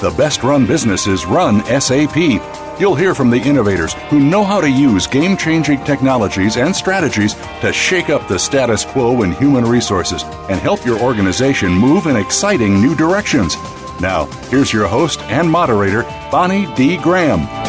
The best run businesses run SAP. You'll hear from the innovators who know how to use game changing technologies and strategies to shake up the status quo in human resources and help your organization move in exciting new directions. Now, here's your host and moderator, Bonnie D. Graham.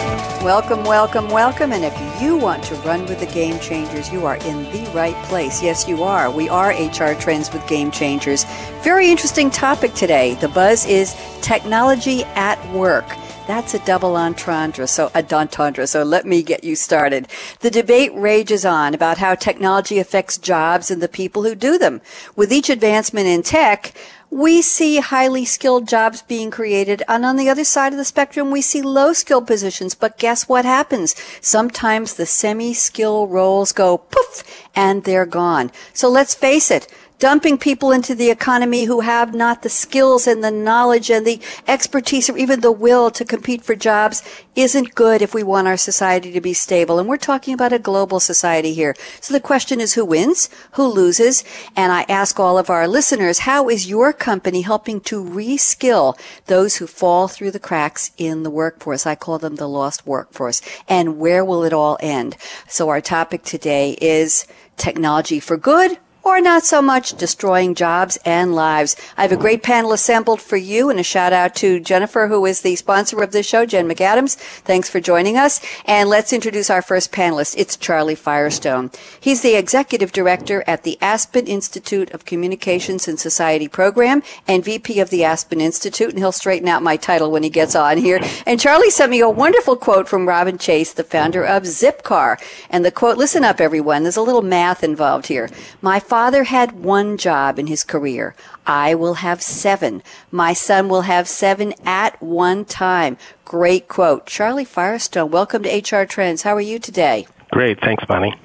Welcome, welcome, welcome. And if you want to run with the game changers, you are in the right place. Yes, you are. We are HR Trends with Game Changers. Very interesting topic today. The buzz is technology at work. That's a double entendre, so a entendre. So let me get you started. The debate rages on about how technology affects jobs and the people who do them. With each advancement in tech, we see highly skilled jobs being created. And on the other side of the spectrum, we see low skilled positions. But guess what happens? Sometimes the semi skill roles go poof and they're gone. So let's face it dumping people into the economy who have not the skills and the knowledge and the expertise or even the will to compete for jobs isn't good if we want our society to be stable. And we're talking about a global society here. So the question is who wins, who loses? And I ask all of our listeners, how is your company helping to reskill those who fall through the cracks in the workforce? I call them the lost workforce. And where will it all end? So our topic today is technology for good or not so much destroying jobs and lives. I have a great panel assembled for you and a shout out to Jennifer, who is the sponsor of this show, Jen McAdams. Thanks for joining us. And let's introduce our first panelist. It's Charlie Firestone. He's the executive director at the Aspen Institute of Communications and Society program and VP of the Aspen Institute. And he'll straighten out my title when he gets on here. And Charlie sent me a wonderful quote from Robin Chase, the founder of Zipcar. And the quote, listen up everyone. There's a little math involved here. My father had one job in his career. I will have seven. My son will have seven at one time. Great quote. Charlie Firestone, welcome to HR Trends. How are you today? Great. Thanks, Bonnie.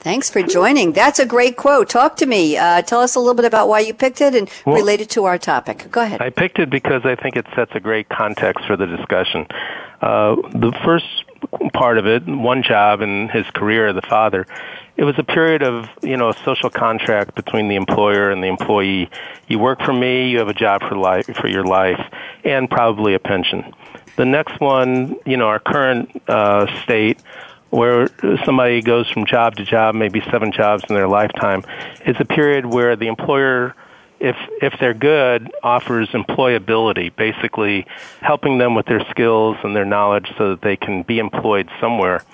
Thanks for joining. That's a great quote. Talk to me. Uh, tell us a little bit about why you picked it and well, related to our topic. Go ahead. I picked it because I think it sets a great context for the discussion. Uh, the first part of it, one job in his career, the father, it was a period of you know a social contract between the employer and the employee. You work for me, you have a job for life for your life, and probably a pension. The next one, you know, our current uh, state, where somebody goes from job to job, maybe seven jobs in their lifetime, is a period where the employer if if they're good, offers employability, basically helping them with their skills and their knowledge so that they can be employed somewhere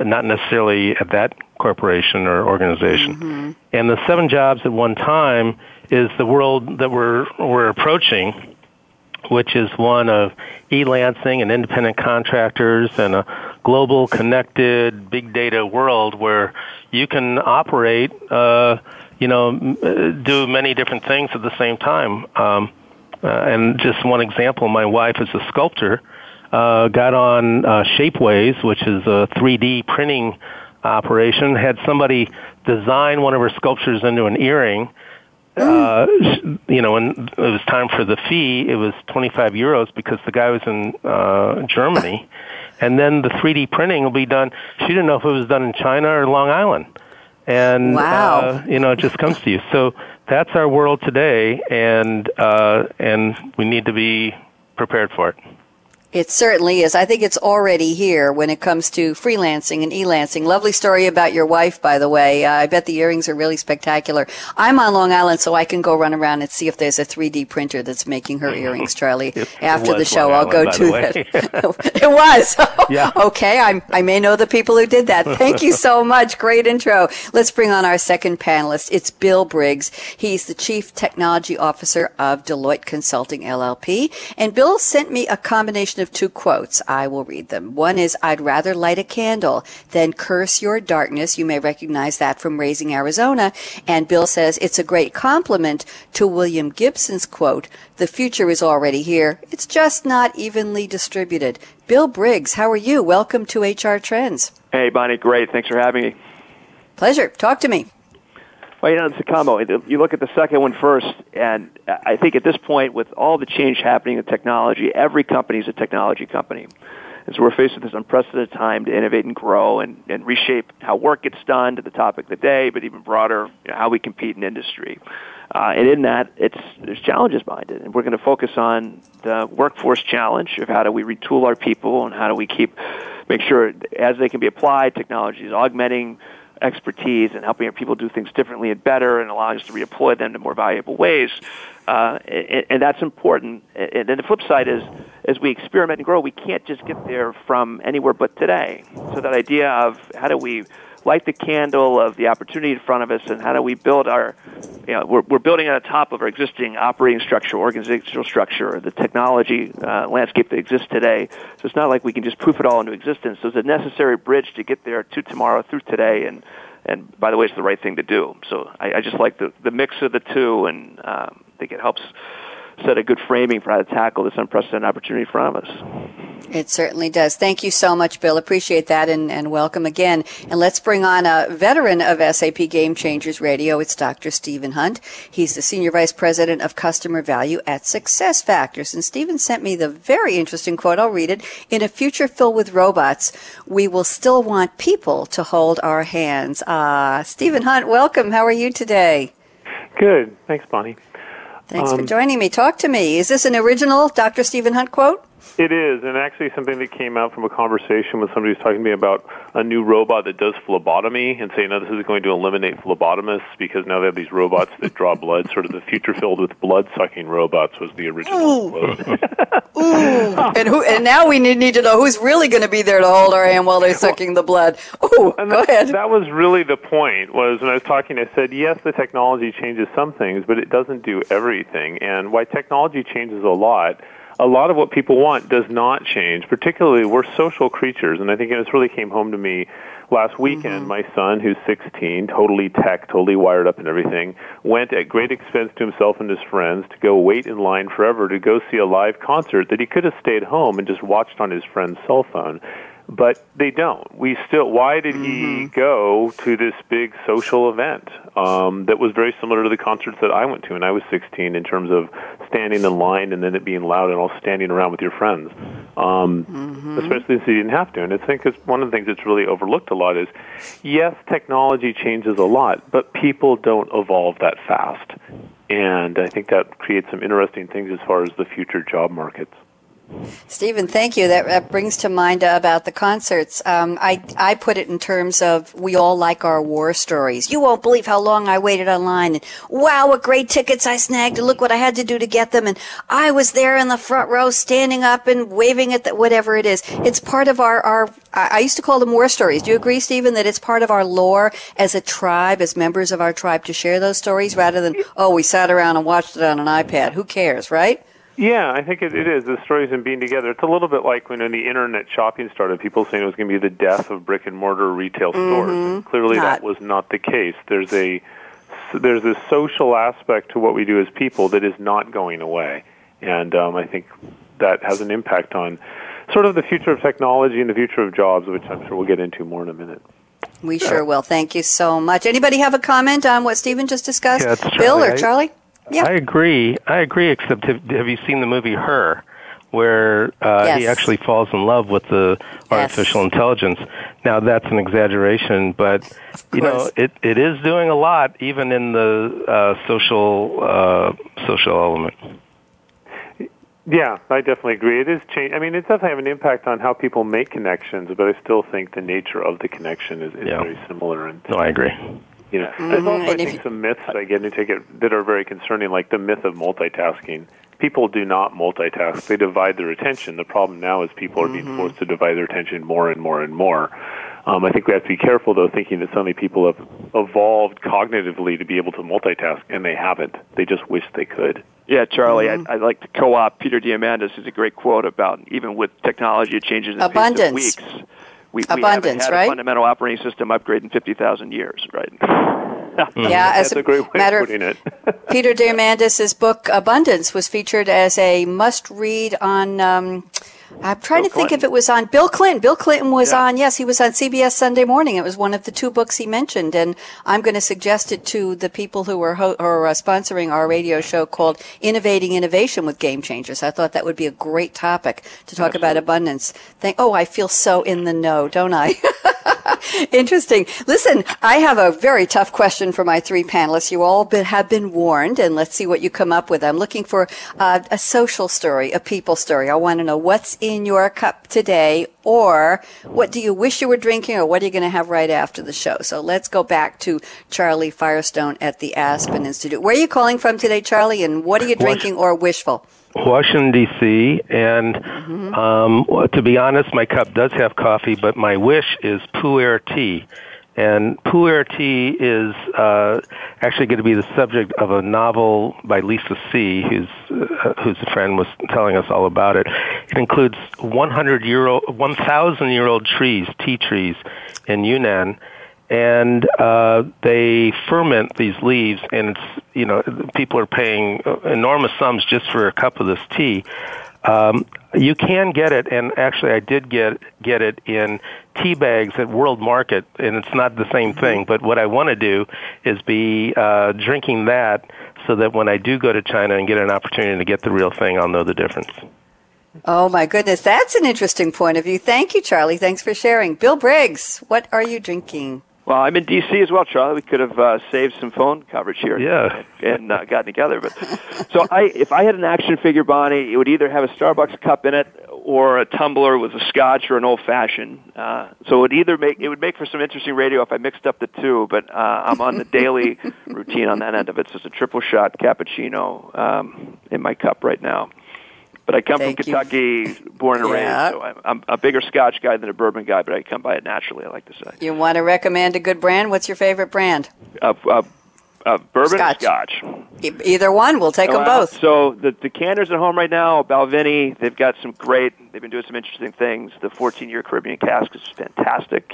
not necessarily at that corporation or organization. Mm-hmm. And the seven jobs at one time is the world that we're we're approaching, which is one of e-lancing and independent contractors and a global connected big data world where you can operate, uh, you know, do many different things at the same time. Um, uh, and just one example, my wife is a sculptor uh, got on uh, Shapeways, which is a 3D printing operation, had somebody design one of her sculptures into an earring. Uh, you know, when it was time for the fee, it was 25 euros because the guy was in uh, Germany. And then the 3D printing will be done. She didn't know if it was done in China or Long Island. And, wow. uh, you know, it just comes to you. So that's our world today, and, uh, and we need to be prepared for it. It certainly is. I think it's already here when it comes to freelancing and e-lancing. Lovely story about your wife, by the way. Uh, I bet the earrings are really spectacular. I'm on Long Island, so I can go run around and see if there's a 3D printer that's making her earrings, Charlie. It- it After the show, Long I'll go Island, by do the that. it was. Yeah. okay, I'm, I may know the people who did that. Thank you so much. Great intro. Let's bring on our second panelist. It's Bill Briggs. He's the Chief Technology Officer of Deloitte Consulting LLP. And Bill sent me a combination of two quotes. I will read them. One is, I'd rather light a candle than curse your darkness. You may recognize that from Raising Arizona. And Bill says, it's a great compliment to William Gibson's quote, the future is already here. It's just not evenly distributed. Bill Briggs, how are you? Welcome to HR Trends. Hey, Bonnie, great. Thanks for having me. Pleasure. Talk to me. Well, you know, combo. You look at the second one first, and I think at this point, with all the change happening in technology, every company is a technology company. And so we're faced with this unprecedented time to innovate and grow and, and reshape how work gets done to the topic of the day, but even broader, you know, how we compete in industry. Uh, and in that, it's, there's challenges behind it. And we're going to focus on the workforce challenge of how do we retool our people and how do we keep, make sure as they can be applied, technology is augmenting expertise and helping people do things differently and better and allowing us to redeploy them to more valuable ways. Uh, and, and that's important. And then the flip side is, as we experiment and grow, we can't just get there from anywhere but today. So that idea of how do we light the candle of the opportunity in front of us and how do we build our, you know, we're, we're building on top of our existing operating structure, organizational structure, the technology uh, landscape that exists today. So it's not like we can just poof it all into existence. So it's a necessary bridge to get there to tomorrow through today and and by the way, it's the right thing to do. So I, I just like the the mix of the two, and um, I think it helps set a good framing for how to tackle this unprecedented opportunity in front of us. It certainly does. Thank you so much, Bill. Appreciate that and, and welcome again. And let's bring on a veteran of SAP Game Changers Radio. It's Dr. Stephen Hunt. He's the Senior Vice President of Customer Value at Success Factors. And Stephen sent me the very interesting quote. I'll read it. In a future filled with robots, we will still want people to hold our hands. Ah, Stephen Hunt, welcome. How are you today? Good. Thanks, Bonnie. Thanks for Um, joining me. Talk to me. Is this an original Dr. Stephen Hunt quote? It is, and actually something that came out from a conversation with somebody who's talking to me about a new robot that does phlebotomy and saying, no, this is going to eliminate phlebotomists because now they have these robots that draw blood. Sort of the future filled with blood-sucking robots was the original Ooh. Ooh. and who? And now we need, need to know who's really going to be there to hold our hand while they're sucking the blood. Ooh, And go that, ahead. that was really the point. Was when I was talking, I said, yes, the technology changes some things, but it doesn't do everything. And why technology changes a lot, a lot of what people want does not change. Particularly, we're social creatures, and I think this really came home to me last weekend. Mm-hmm. My son, who's 16, totally tech, totally wired up and everything, went at great expense to himself and his friends to go wait in line forever to go see a live concert that he could have stayed home and just watched on his friend's cell phone but they don't. We still. Why did he go to this big social event um, that was very similar to the concerts that I went to when I was 16 in terms of standing in line and then it being loud and all standing around with your friends, um, especially since you didn't have to. And I think it's one of the things that's really overlooked a lot is, yes, technology changes a lot, but people don't evolve that fast. And I think that creates some interesting things as far as the future job markets. Stephen, thank you. That, that brings to mind about the concerts. Um, I I put it in terms of we all like our war stories. You won't believe how long I waited online, and wow, what great tickets I snagged, look what I had to do to get them, and I was there in the front row, standing up and waving at the, whatever it is. It's part of our our. I used to call them war stories. Do you agree, Stephen, that it's part of our lore as a tribe, as members of our tribe, to share those stories rather than oh, we sat around and watched it on an iPad. Who cares, right? Yeah, I think it, it is. The stories and being together. It's a little bit like when the internet shopping started, people saying it was going to be the death of brick and mortar retail stores. And clearly Not. that was not the case. There's a there's a social aspect to what we do as people that is not going away. And um, I think that has an impact on sort of the future of technology and the future of jobs, which I'm sure we'll get into more in a minute. We sure will. Thank you so much. Anybody have a comment on what Stephen just discussed? Yeah, Bill or I- Charlie? Yeah. I agree. I agree. Except, have, have you seen the movie Her, where uh, he actually falls in love with the artificial intelligence? Now that's an exaggeration, but you know it, it is doing a lot, even in the uh, social uh, social element. Yeah, I definitely agree. It is change. I mean, it does have an impact on how people make connections, but I still think the nature of the connection is, is yeah. very similar. And no, I agree. You know, mm-hmm. there's also I think some myths I get into it that are very concerning, like the myth of multitasking. People do not multitask; they divide their attention. The problem now is people are being mm-hmm. forced to divide their attention more and more and more. Um, I think we have to be careful, though, thinking that suddenly people have evolved cognitively to be able to multitask, and they haven't. They just wish they could. Yeah, Charlie, mm-hmm. I, I'd like to co-op Peter Diamandis has a great quote about even with technology, it changes in abundance. weeks. We, abundance, we had right? a fundamental operating system upgrade in 50,000 years, right? yeah, as a, a, great way matter of putting it. Peter Diamandis' book Abundance was featured as a must-read on um, I'm trying Bill to think Clinton. if it was on Bill Clinton. Bill Clinton was Yeah. on, yes, he was on CBS Sunday Morning. It was one of the two books he mentioned, and I'm going to suggest it to the people who are, ho- are uh, sponsoring our radio show called Innovating Innovation with Game Changers. I thought that would be a great topic to talk about abundance. Think, oh, I feel so in the know, don't I? Interesting. Listen, I have a very tough question for my three panelists. You all been, have been warned, and let's see what you come up with. I'm looking for uh, a social story, a people story. I want to know what's in your cup today, or what do you wish you were drinking, or what are you going to have right after the show? So let's go back to Charlie Firestone at the Aspen Institute. Where are you calling from today, Charlie, and what are you drinking or wishful? Washington D.C. and Mm-hmm. um, well, to be honest, my cup does have coffee, but my wish is pu'er tea. And pu'er tea is uh, actually going to be the subject of a novel by Lisa See., who's uh, whose friend was telling us all about it. It includes 100 year old, 1,000 year old trees, tea trees, in Yunnan, and uh, they ferment these leaves, and it's you know people are paying enormous sums just for a cup of this tea. Um, you can get it, and actually, I did get get it in tea bags at World Market, and it's not the same thing. But what I want to do is be uh, drinking that, so that when I do go to China and get an opportunity to get the real thing, I'll know the difference. Oh my goodness, that's an interesting point of view. Thank you, Charlie. Thanks for sharing. Bill Briggs, what are you drinking? Well, I'm in D.C. as well, Charlie. We could have uh, saved some phone coverage here Yeah. and uh, gotten together. But so, I, if I had an action figure, Bonnie, it would either have a Starbucks cup in it or a tumbler with a Scotch or an old fashioned. Uh, so it would either make it would make for some interesting radio if I mixed up the two. But uh, I'm on the daily routine on that end of it. So it's a triple shot cappuccino um, in my cup right now. But I come Thank from you. Kentucky, born and Yeah. raised, so I'm, I'm a bigger Scotch guy than a bourbon guy. But I come by it naturally. I like to say. You want to recommend a good brand? What's your favorite brand? Uh, uh, uh, bourbon Scotch. or Scotch. E- Either one, we'll take them both. So the decanters at home right now, Balvenie, they've got some great. They've been doing some interesting things. The 14-year Caribbean cask is fantastic,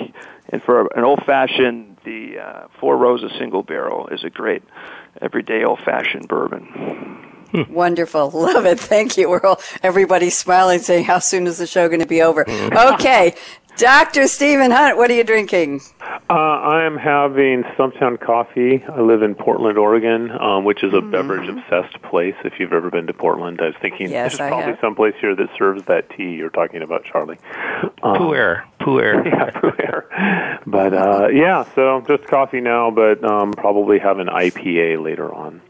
and for an old-fashioned, the uh, Four Roses single barrel is a great everyday old-fashioned bourbon. Wonderful. Love it. Thank you. We're all, everybody's smiling, saying, how soon is the show going to be over? Okay. Dr. Stephen Hunt, what are you drinking? Uh, I am having Stumptown Coffee. I live in Portland, Oregon, um, which is a beverage obsessed place. If you've ever been to Portland, I was thinking Yes, there's I probably have. some place here that serves that tea you're talking about, Charlie. Um, Pu'er, pu'er. yeah, pu'er. But uh, yeah, so just coffee now, but um, probably have an IPA later on.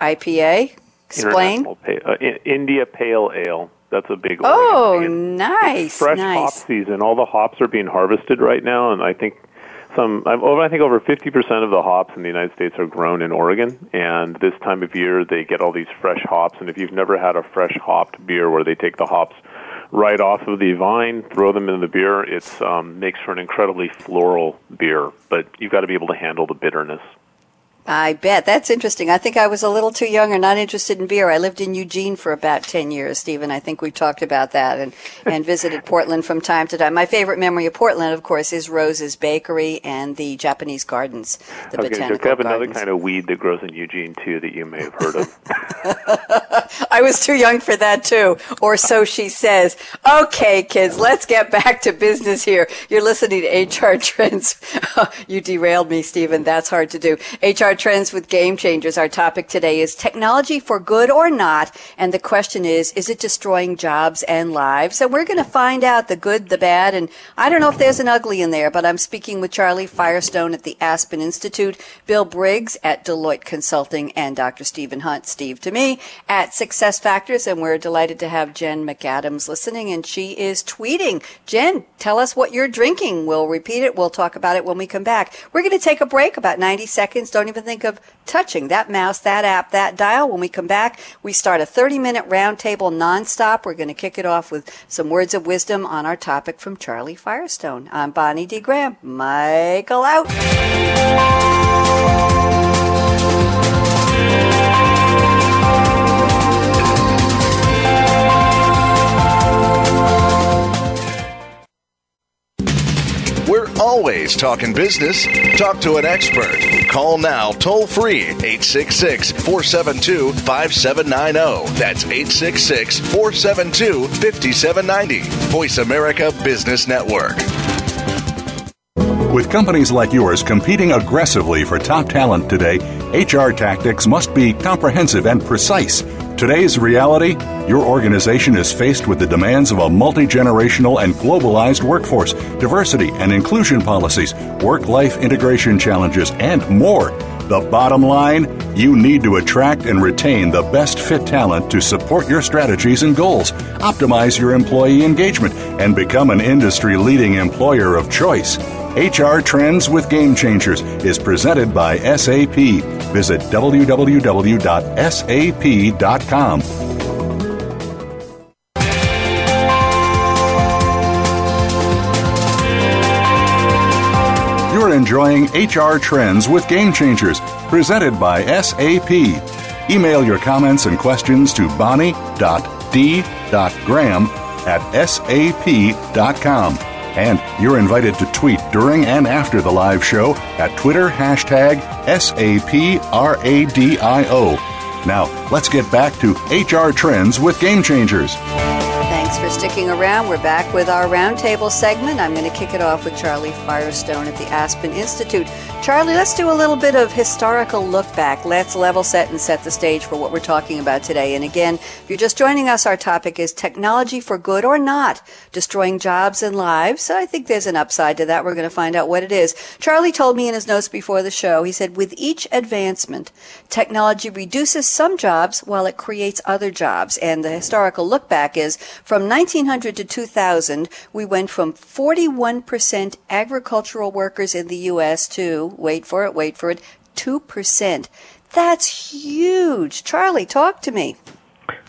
IPA? Explain. International Pa- uh, India Pale Ale. That's a big. Oregon Oh, nice. fresh nice. hop season. All the hops are being harvested right now, and I think some. I've, over, I think over 50 percent of the hops in the United States are grown in Oregon. And this time of year, they get all these fresh hops. And if you've never had a fresh hopped beer where they take the hops right off of the vine, throw them in the beer, it um, makes for an incredibly floral beer. But you've got to be able to handle the bitterness. I bet. That's interesting. I think I was a little too young or not interested in beer. I lived in Eugene for about 10 years, Stephen. I think we talked about that and, and visited Portland from time to time. My favorite memory of Portland, of course, is Rose's Bakery and the Japanese gardens, the I was going botanical have another kind of weed that grows in Eugene too that you may have heard of. I was too young for that too, or so she says. Okay, kids, let's get back to business here. You're listening to HR Trends. you derailed me, Stephen. That's hard to do. HR Trends with Game Changers. Our topic today is technology for good or not. And the question is, is it destroying jobs and lives? And we're going to find out the good, the bad, and I don't know if there's an ugly in there, but I'm speaking with Charlie Firestone at the Aspen Institute, Bill Briggs at Deloitte Consulting, and Dr. Stephen Hunt, Steve to me, at Success Factors. And we're delighted to have Jen McAdams listening, and she is tweeting. Jen, tell us what you're drinking. We'll repeat it. We'll talk about it when we come back. We're going to take a break about 90 seconds. Don't even think of touching that mouse, that app, that dial. When we come back, we start a 30 minute roundtable nonstop. We're going to kick it off with some words of wisdom on our topic from Charlie Firestone. I'm Bonnie D. Graham. Michael out. We're always talking business. Talk to an expert. Call now toll free 866 472 5790. That's 866 472 5790. Voice America Business Network. With companies like yours competing aggressively for top talent today, HR tactics must be comprehensive and precise. Today's reality your organization is faced with the demands of a multi generational and globalized workforce, diversity and inclusion policies, work life integration challenges, and more. The bottom line you need to attract and retain the best fit talent to support your strategies and goals, optimize your employee engagement, and become an industry leading employer of choice. HR Trends with Game Changers is presented by SAP. Visit www.sap.com. You're enjoying HR Trends with Game Changers, presented by SAP. Email your comments and questions to bonnie.d.graham at sap.com. And you're invited to tweet during and after the live show at Twitter hashtag SAPRADIO. Now, let's get back to HR Trends with Game Changers. Thanks for sticking around. We're back with our roundtable segment. I'm going to kick it off with Charlie Firestone at the Aspen Institute. Charlie, let's do a little bit of historical look back. Let's level set and set the stage for what we're talking about today. And again, if you're just joining us, our topic is technology for good or not, destroying jobs and lives. So I think there's an upside to that. We're going to find out what it is. Charlie told me in his notes before the show, he said, with each advancement, technology reduces some jobs while it creates other jobs. And the historical look back is from 1900 to 2000, we went from 41% agricultural workers in the U.S. to wait for it, wait for it, 2%. That's huge. Charlie, talk to me.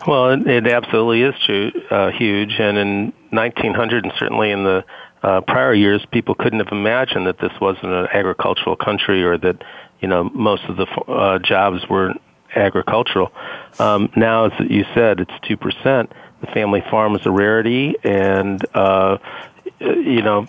Well, it, it absolutely is true, uh, huge. And in 1900, and certainly in the uh, prior years, people couldn't have imagined that this wasn't an agricultural country or that, you know, most of the uh, jobs were agricultural. Um, now, as you said, it's 2%. The family farm is a rarity, and, uh, you know,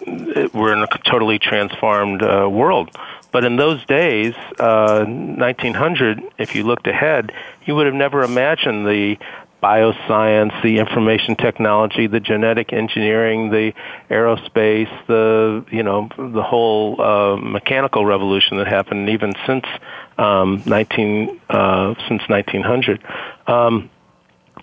we're in a totally transformed uh, world. But in those days, uh, 1900, if you looked ahead, you would have never imagined the bioscience, the information technology, the genetic engineering, the aerospace, the you know the whole uh, mechanical revolution that happened even since um, 19 uh, since 1900. Um,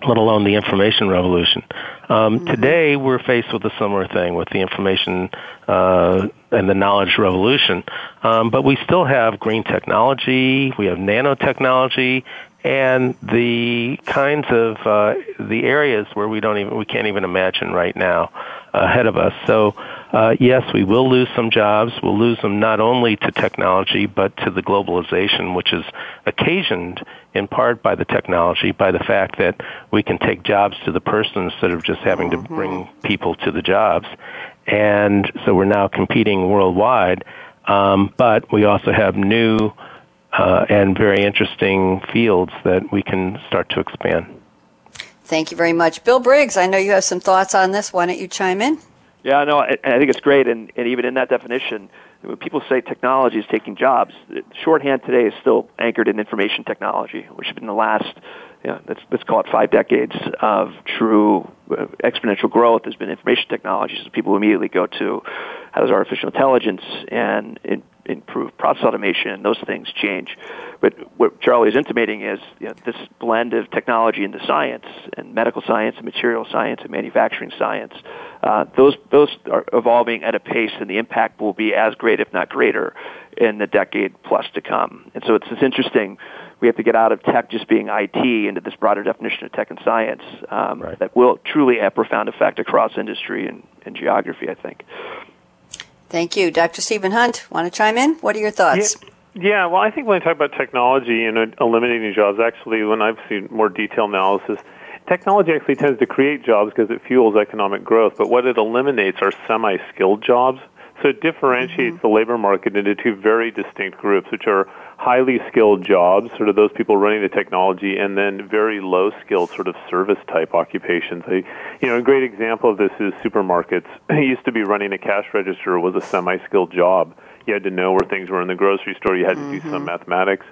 let alone the information revolution. Um, mm-hmm. Today, we're faced with a similar thing with the information uh, and the knowledge revolution. Um, but we still have green technology, we have nanotechnology, and the kinds of uh, the areas where we don't even we can't even imagine right now ahead of us. So uh, yes, we will lose some jobs. We'll lose them not only to technology but to the globalization, which is occasioned in part by the technology, by the fact that we can take jobs to the person instead of just having to mm-hmm. bring people to the jobs. And so we're now competing worldwide. Um, but we also have new uh, and very interesting fields that we can start to expand. Thank you very much. Bill Briggs, I know you have some thoughts on this. Why don't you chime in? Yeah, no, I, I think it's great. And, and even in that definition, when people say technology is taking jobs, shorthand today is still anchored in information technology, which has been the last, you know, let's, let's call it five decades of true uh, exponential growth has been information technology. So people immediately go to how does artificial intelligence and improve process automation, and those things change. But what Charlie is intimating is you know, this blend of technology into science and medical science and material science and manufacturing science. Uh, those those are evolving at a pace, and the impact will be as great, if not greater, in the decade plus to come. And so it's, it's interesting. We have to get out of tech just being IT into this broader definition of tech and science um, right. that will truly have profound effect across industry and, and geography. I think. Thank you. Dr. Stephen Hunt, want to chime in? What are your thoughts? Yeah. Yeah, well, I think when I talk about technology and eliminating jobs, actually, when I've seen more detailed analysis, technology actually tends to create jobs because it fuels economic growth. But what it eliminates are semi-skilled jobs. So it differentiates mm-hmm. the labor market into two very distinct groups, which are highly skilled jobs, sort of those people running the technology, and then very low skilled sort of service type occupations. you know, a great example of this is supermarkets. It used to be running a cash register was a semi skilled job. You had to know where things were in the grocery store. You had to mm-hmm. do some mm-hmm. mathematics.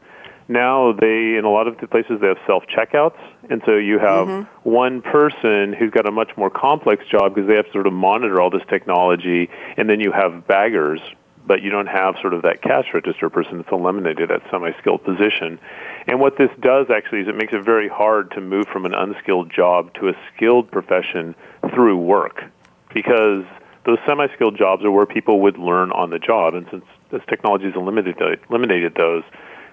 Now they, in a lot of the places, they have self checkouts, and so you have mm-hmm. one person who's got a much more complex job because they have to sort of monitor all this technology, and then you have baggers but you don't have sort of that cash register person that's eliminated that semi-skilled position. And what this does actually is it makes it very hard to move from an unskilled job to a skilled profession through work because those semi-skilled jobs are where people would learn on the job. And since this technology has eliminated, eliminated those,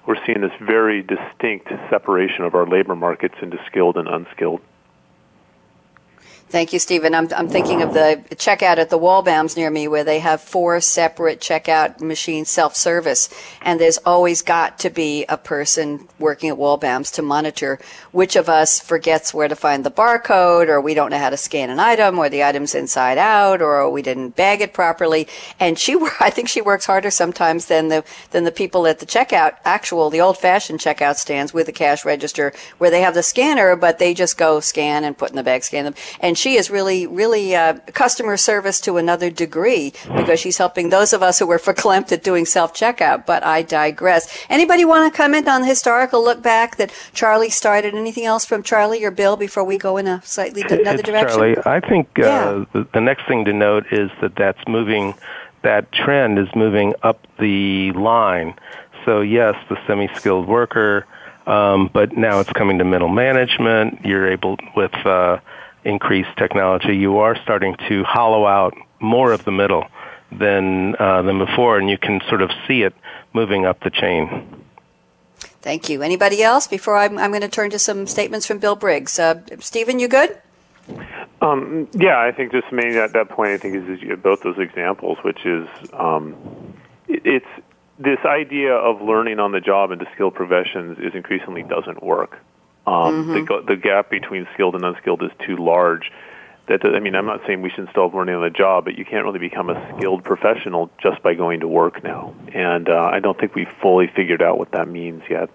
we're seeing this very distinct separation of our labor markets into skilled and unskilled. Thank you, Stephen. I'm, I'm thinking of the checkout at the Waldbaums near me where they have four separate checkout machines, self-service, and there's always got to be a person working at Waldbaums to monitor which of us forgets where to find the barcode or we don't know how to scan an item or the item's inside out or we didn't bag it properly. And she, I think she works harder sometimes than the, than the people at the checkout, actual, the old fashioned checkout stands with the cash register where they have the scanner, but they just go scan and put in the bag, scan them. And she is really, really uh, customer service to another degree because she's helping those of us who were verklempt at doing self checkout. But I digress. Anybody want to comment on the historical look back that Charlie started? Anything else from Charlie or Bill before we go in a slightly another it's direction? Charlie, I think uh, yeah. the, the next thing to note is that that's moving. That trend is moving up the line. So yes, the semi-skilled worker. Um, but now it's coming to middle management. You're able with uh, increased technology, you are starting to hollow out more of the middle than uh, than before, and you can sort of see it moving up the chain. Thank you. Anybody else? Before I'm, I'm going to turn to some statements from Bill Briggs. Uh, Stephen, you good? Um, yeah, I think just mainly at that point, I think is, is both those examples, which is um, it, it's this idea of learning on the job into skilled professions is increasingly doesn't work. Um, mm-hmm. the, the gap between skilled and unskilled is too large. That I mean, I'm not saying we should stop learning on the job, but you can't really become a skilled professional just by going to work now. And uh, I don't think we've fully figured out what that means yet.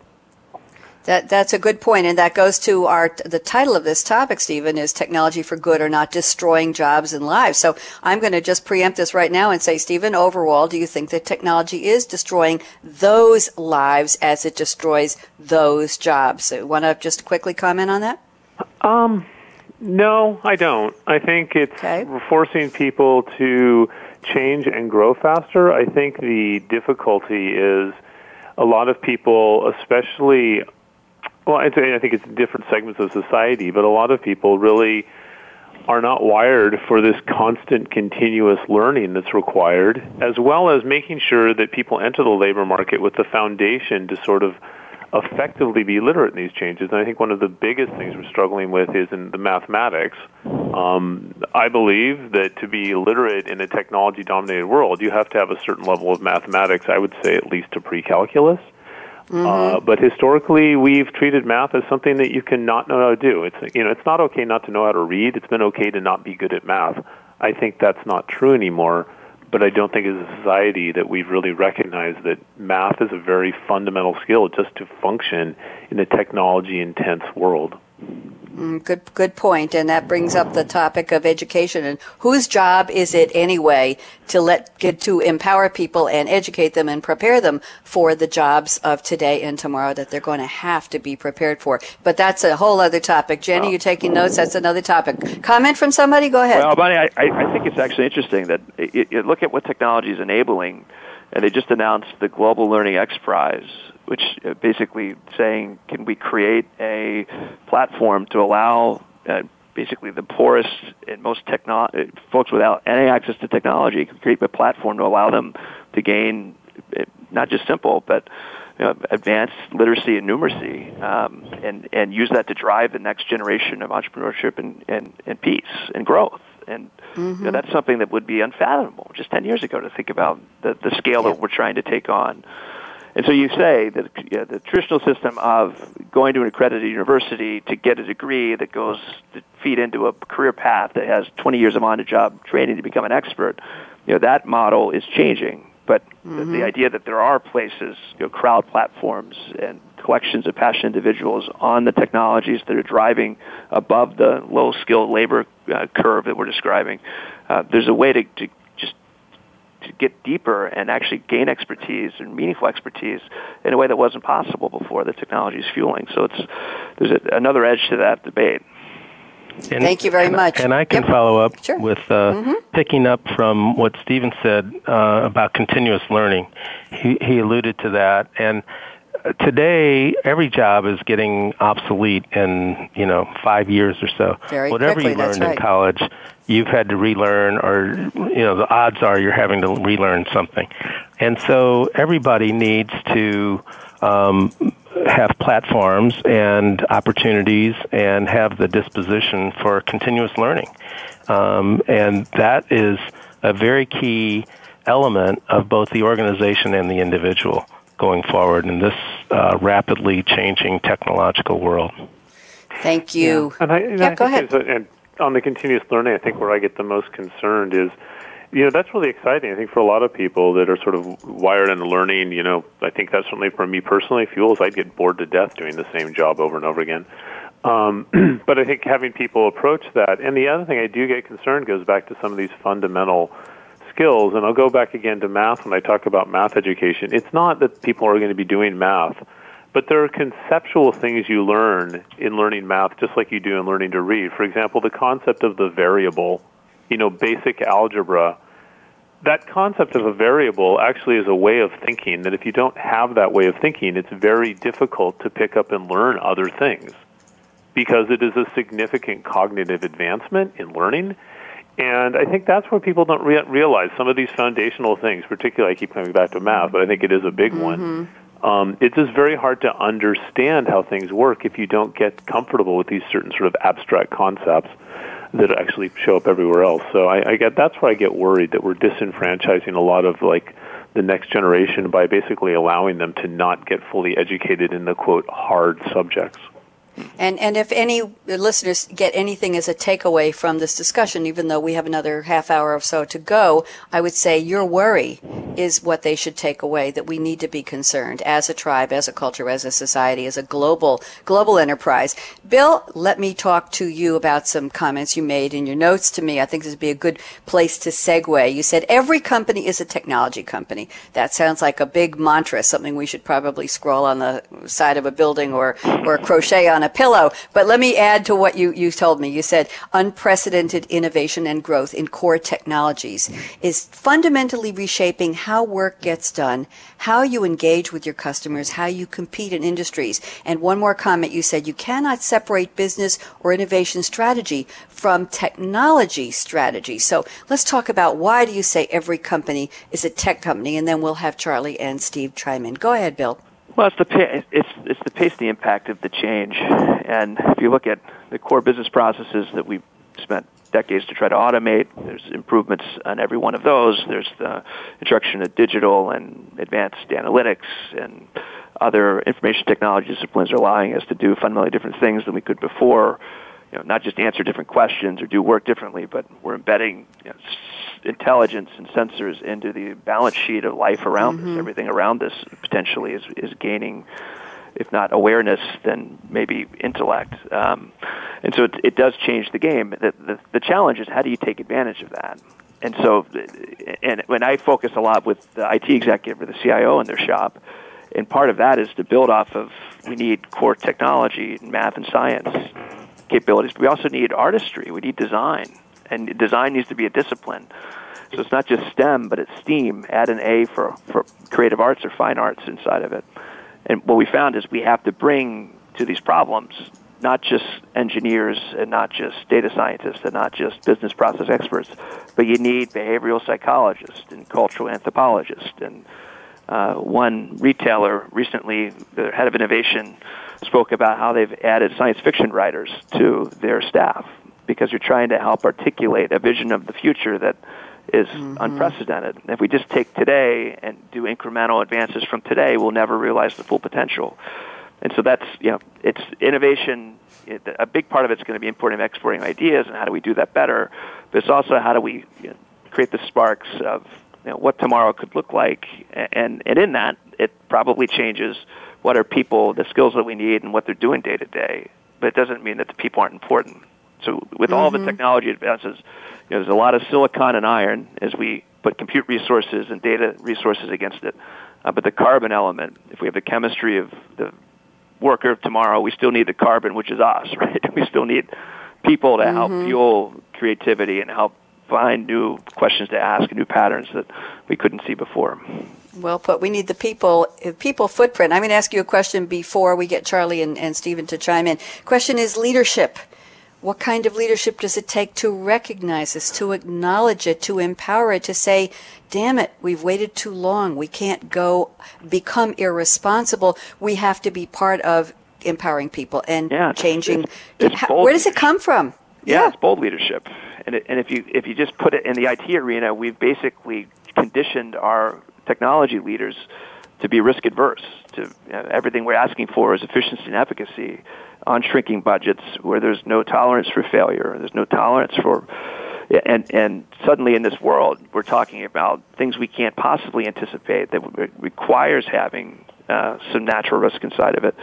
That that's a good point, and that goes to our the title of this topic, Stephen, is technology for good or not destroying jobs and lives. So I'm going to just preempt this right now and say, Stephen, overall, do you think that technology is destroying those lives as it destroys those jobs? So want to just quickly comment on that? Um, no, I don't. I think it's okay. forcing people to change and grow faster. I think the difficulty is a lot of people, especially well, I think it's different segments of society, but a lot of people really are not wired for this constant, continuous learning that's required, as well as making sure that people enter the labor market with the foundation to sort of effectively be literate in these changes. And I think one of the biggest things we're struggling with is in the mathematics. Um, I believe that to be literate in a technology dominated world, you have to have a certain level of mathematics, I would say at least to pre calculus. Mm-hmm. Uh, but historically, we've treated math as something that you can not know how to do. It's you know, it's not okay not to know how to read. It's been okay to not be good at math. I think that's not true anymore. But I don't think as a society that we've really recognized that math is a very fundamental skill just to function in a technology intense world. Mm, good, good point. And that brings up the topic of education and whose job is it anyway to let get to empower people and educate them and prepare them for the jobs of today and tomorrow that they're going to have to be prepared for. But that's a whole other topic. Jenny, well, you taking notes? That's another topic. Comment from somebody? Go ahead. Well, Bonnie, I, I think it's actually interesting that it, it, look at what technology is enabling and they just announced the Global Learning X Prize, which uh, basically saying, can we create a platform to allow uh, basically the poorest and most techno- uh, folks without any access to technology, create a platform to allow them to gain uh, not just simple, but you know, advanced literacy and numeracy, um, and and use that to drive the next generation of entrepreneurship and and, and peace and growth. And mm-hmm. you know, mm-hmm. that's something that would be unfathomable just ten years ago to think about the the scale yeah. that we're trying to take on. And so you say that you know, the traditional system of going to an accredited university to get a degree that goes to feed into a career path that has 20 years of on-the-job training to become an expert, you know, that model is changing. But mm-hmm. the, the idea that there are places, you know, crowd platforms and collections of passionate individuals on the technologies that are driving above the low skilled labor uh, curve that we're describing, uh, there's a way to, to to get deeper and actually gain expertise and meaningful expertise in a way that wasn't possible before the technology is fueling. So it's there's a, another edge to that debate. And, Thank you very much. And I can yep. follow up sure. with uh, mm-hmm. picking up from what Stephen said uh, about continuous learning. He, he alluded to that, and uh, today every job is getting obsolete in you know five years or so. Very Whatever quickly, you learned right. in college, you've had to relearn, or you know the odds are you're having to relearn something, and so everybody needs to um, have platforms and opportunities and have the disposition for continuous learning. Um, and that is a very key element of both the organization and the individual going forward in this uh, rapidly changing technological world. Thank you. Yeah. And I, and yeah, I go ahead. A, and on the continuous learning, I think where I get the most concerned is you know that's really exciting. I think for a lot of people that are sort of wired into learning, you know, I think that's certainly for me personally fuels. I'd get bored to death doing the same job over and over again. Um, but I think having people approach that, and the other thing I do get concerned goes back to some of these fundamental skills. And I'll go back again to math when I talk about math education. It's not that people are going to be doing math, but there are conceptual things you learn in learning math, just like you do in learning to read. For example, the concept of the variable you know, basic algebra, that concept of a variable actually is a way of thinking that if you don't have that way of thinking, it's very difficult to pick up and learn other things because it is a significant cognitive advancement in learning. And I think that's where people don't re- realize some of these foundational things, particularly I keep coming back to math, but I think it is a big mm-hmm. one. Um, it's just very hard to understand how things work if you don't get comfortable with these certain sort of abstract concepts that actually show up everywhere else. So I, I get that's where I get worried that we're disenfranchising a lot of like the next generation by basically allowing them to not get fully educated in the quote hard subjects. And and if any listeners get anything as a takeaway from this discussion, even though we have another half hour or so to go, I would say your worry is what they should take away. That we need to be concerned as a tribe, as a culture, as a society, as a global global enterprise. Bill, let me talk to you about some comments you made in your notes to me. I think this would be a good place to segue. You said every company is a technology company. That sounds like a big mantra, something we should probably scroll on the side of a building or or crochet on a pillow. But let me add to what you, you told me. You said unprecedented innovation and growth in core technologies is fundamentally reshaping how work gets done, how you engage with your customers, how you compete in industries. And one more comment you said you cannot separate business or innovation strategy from technology strategy. So let's talk about why do you say every company is a tech company? And then we'll have Charlie and Steve chime in. Go ahead, Bill. Well, it's the it's it's the pace, the impact of the change, and if you look at the core business processes that we spent decades to try to automate, there's improvements on every one of those. There's the introduction of digital and advanced analytics and other information technology disciplines are allowing us to do fundamentally different things than we could before. You know, not just answer different questions or do work differently, but we're embedding you know, intelligence and sensors into the balance sheet of life around mm-hmm. us. Everything around us potentially is is gaining, if not awareness, then maybe intellect. Um, and so it, it does change the game. The, the the challenge is how do you take advantage of that? And so, and when I focus a lot with the IT executive or the CIO in their shop, and part of that is to build off of we need core technology, and math and science capabilities, but we also need artistry. We need design and design needs to be a discipline. So it's not just STEM, but it's STEAM. Add an A for, for creative arts or fine arts inside of it. And what we found is we have to bring to these problems not just engineers and not just data scientists and not just business process experts, but you need behavioral psychologists and cultural anthropologists. And uh, one retailer recently, the head of innovation, spoke about how they've added science fiction writers to their staff because you're trying to help articulate a vision of the future that is mm-hmm. unprecedented. If we just take today and do incremental advances from today, we'll never realize the full potential. And so that's, you know, it's innovation. A big part of it's going to be importing and exporting ideas, and how do we do that better? But it's also how do we you know, create the sparks of you know, what tomorrow could look like, and and in that, it probably changes what are people, the skills that we need, and what they're doing day to day. But it doesn't mean that the people aren't important. So with mm-hmm. all the mm-hmm. technology advances, you know, there's a lot of silicon and iron as we put compute resources and data resources against it. Uh, but the carbon element, if we have the chemistry of the worker of tomorrow, we still need the carbon, which is us, right? We still need people to mm-hmm. help fuel creativity and help find new questions to ask, new patterns that we couldn't see before. Well put. We need the people people footprint. I'm going to ask you a question before we get Charlie and, and Stephen to chime in. Question is leadership. What kind of leadership does it take to recognize this, to acknowledge it, to empower it, to say, damn it, we've waited too long. We can't go become irresponsible. We have to be part of empowering people and yeah, changing. It's, it's where does it come from? Yeah, yeah. it's bold leadership. And, it, and if you if you just put it in the IT arena, we've basically conditioned our technology leaders to be risk adverse. To you know, everything we're asking for is efficiency and efficacy on shrinking budgets, where there's no tolerance for failure, there's no tolerance for, and and suddenly in this world we're talking about things we can't possibly anticipate that requires having uh, some natural risk inside of it.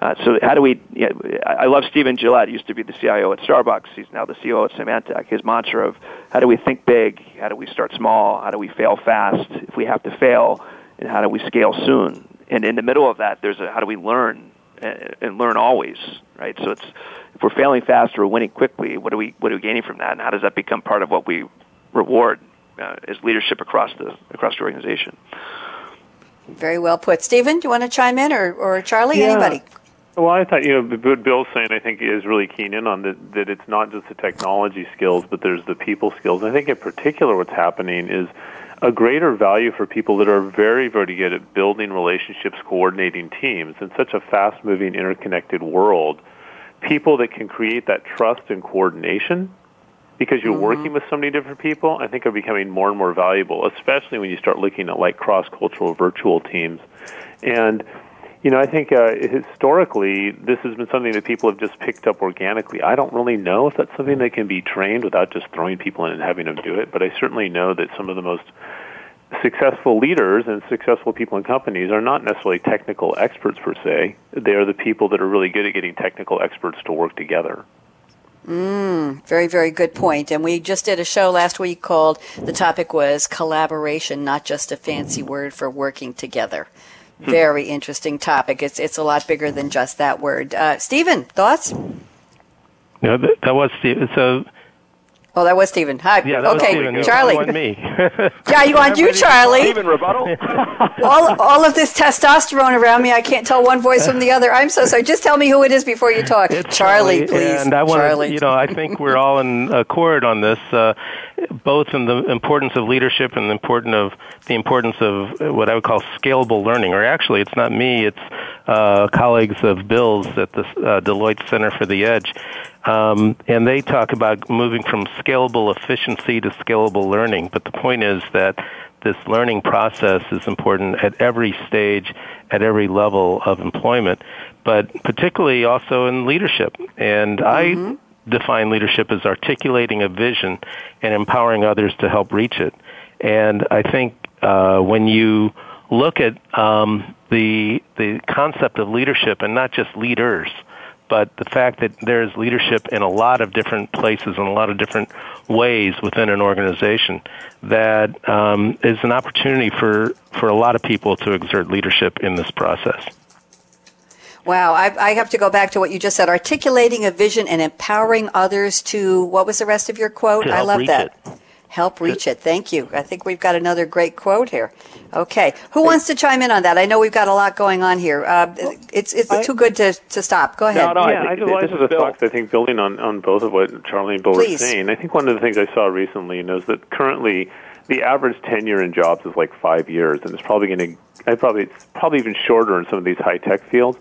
Uh, so how do we? You know, I love Stephen Gillett. Used to be the CIO at Starbucks. He's now the CEO at Symantec. His mantra of how do we think big? How do we start small? How do we fail fast if we have to fail? And how do we scale soon? And in the middle of that, there's a how do we learn and, and learn always, right? So it's if we're failing fast or winning quickly, what are we what are we gaining from that? And how does that become part of what we reward uh, as leadership across the across the organization? Very well put, Stephen. Do you want to chime in, or or Charlie? Yeah. Anybody? Well, I thought you know what Bill's saying. I think is really keen in on that. That it's not just the technology skills, but there's the people skills. I think in particular, what's happening is a greater value for people that are very, very good at building relationships, coordinating teams in such a fast-moving, interconnected world. People that can create that trust and coordination because you're mm-hmm. working with so many different people, I think are becoming more and more valuable, especially when you start looking at like cross-cultural virtual teams. And you know, I think uh, historically this has been something that people have just picked up organically. I don't really know if that's something that can be trained without just throwing people in and having them do it, but I certainly know that some of the most successful leaders and successful people in companies are not necessarily technical experts per se. They are the people that are really good at getting technical experts to work together. Mm, very, very good point. And we just did a show last week called, the topic was collaboration, not just a fancy word for working together. Hmm. Very interesting topic. It's it's a lot bigger than just that word. Uh, Stephen, thoughts? No, that, that was Stephen. So. Oh, that was Stephen. Hi. Yeah, okay, Stephen. Charlie. want me. yeah, you want you, Charlie? Stephen rebuttal. all, all of this testosterone around me, I can't tell one voice from the other. I'm so sorry. Just tell me who it is before you talk. It's Charlie, please. And I want Charlie. you know, I think we're all in accord on this. Uh, both in the importance of leadership and the importance of the importance of what I would call scalable learning. Or actually, it's not me; it's uh, colleagues of Bill's at the uh, Deloitte Center for the Edge, um, and they talk about moving from scalable efficiency to scalable learning. But the point is that this learning process is important at every stage, at every level of employment, but particularly also in leadership. And mm-hmm. I define leadership as articulating a vision and empowering others to help reach it. And I think uh, when you look at um, the the concept of leadership and not just leaders, but the fact that there's leadership in a lot of different places and a lot of different ways within an organization, that um, is an opportunity for for a lot of people to exert leadership in this process. Wow, I, I, have to go back to what you just said articulating a vision and empowering others to, what was the rest of your quote? I love that. It. Help reach it. Thank you. I think we've got another great quote here. Okay. Who wants to chime in on that? I know we've got a lot going on here. Uh, it's it's I, too good to, to stop. Go ahead. No, no, yeah, I, think, I, this is a fact. I think, building on, on both of what Charlie and Bill Please. were saying. I think one of the things I saw recently is that currently the average tenure in jobs is like five years, and it's probably going to, I probably, it's probably even shorter in some of these high tech fields.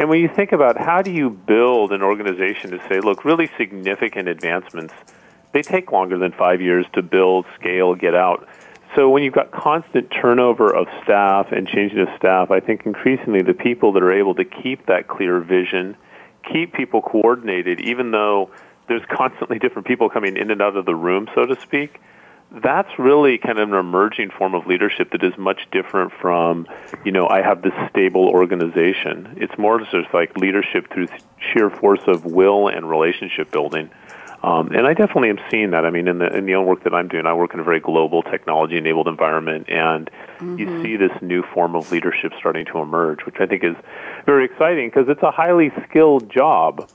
And when you think about how do you build an organization to say, look, really significant advancements – they take longer than five years to build, scale, get out. So when you've got constant turnover of staff and changing of staff, I think increasingly the people that are able to keep that clear vision, keep people coordinated, even though there's constantly different people coming in and out of the room, so to speak. That's really kind of an emerging form of leadership that is much different from, you know, I have this stable organization. It's more just like leadership through sheer force of will and relationship building. Um, and I definitely am seeing that. I mean, in the in the own work that I'm doing, I work in a very global technology-enabled environment, and mm-hmm. you see this new form of leadership starting to emerge, which I think is very exciting because it's a highly skilled job,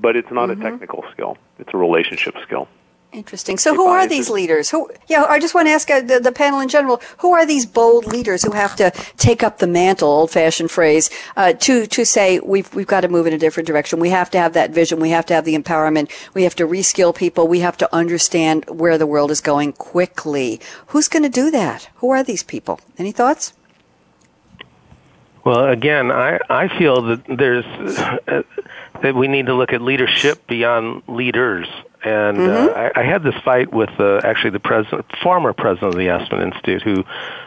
but it's not mm-hmm. a technical skill; it's a relationship skill. Interesting. So, who are these leaders? Who? Yeah, I just want to ask uh, the, the, panel in general: Who are these bold leaders who have to take up the mantle, old-fashioned phrase, uh, to to say we've we've got to move in a different direction. We have to have that vision. We have to have the empowerment. We have to reskill people. We have to understand where the world is going quickly. Who's going to do that? Who are these people? Any thoughts? Well, again, I I feel that there's uh, that we need to look at leadership beyond leaders and mm-hmm. uh, I, I had this fight with uh, actually the president, former president of the Aspen Institute, who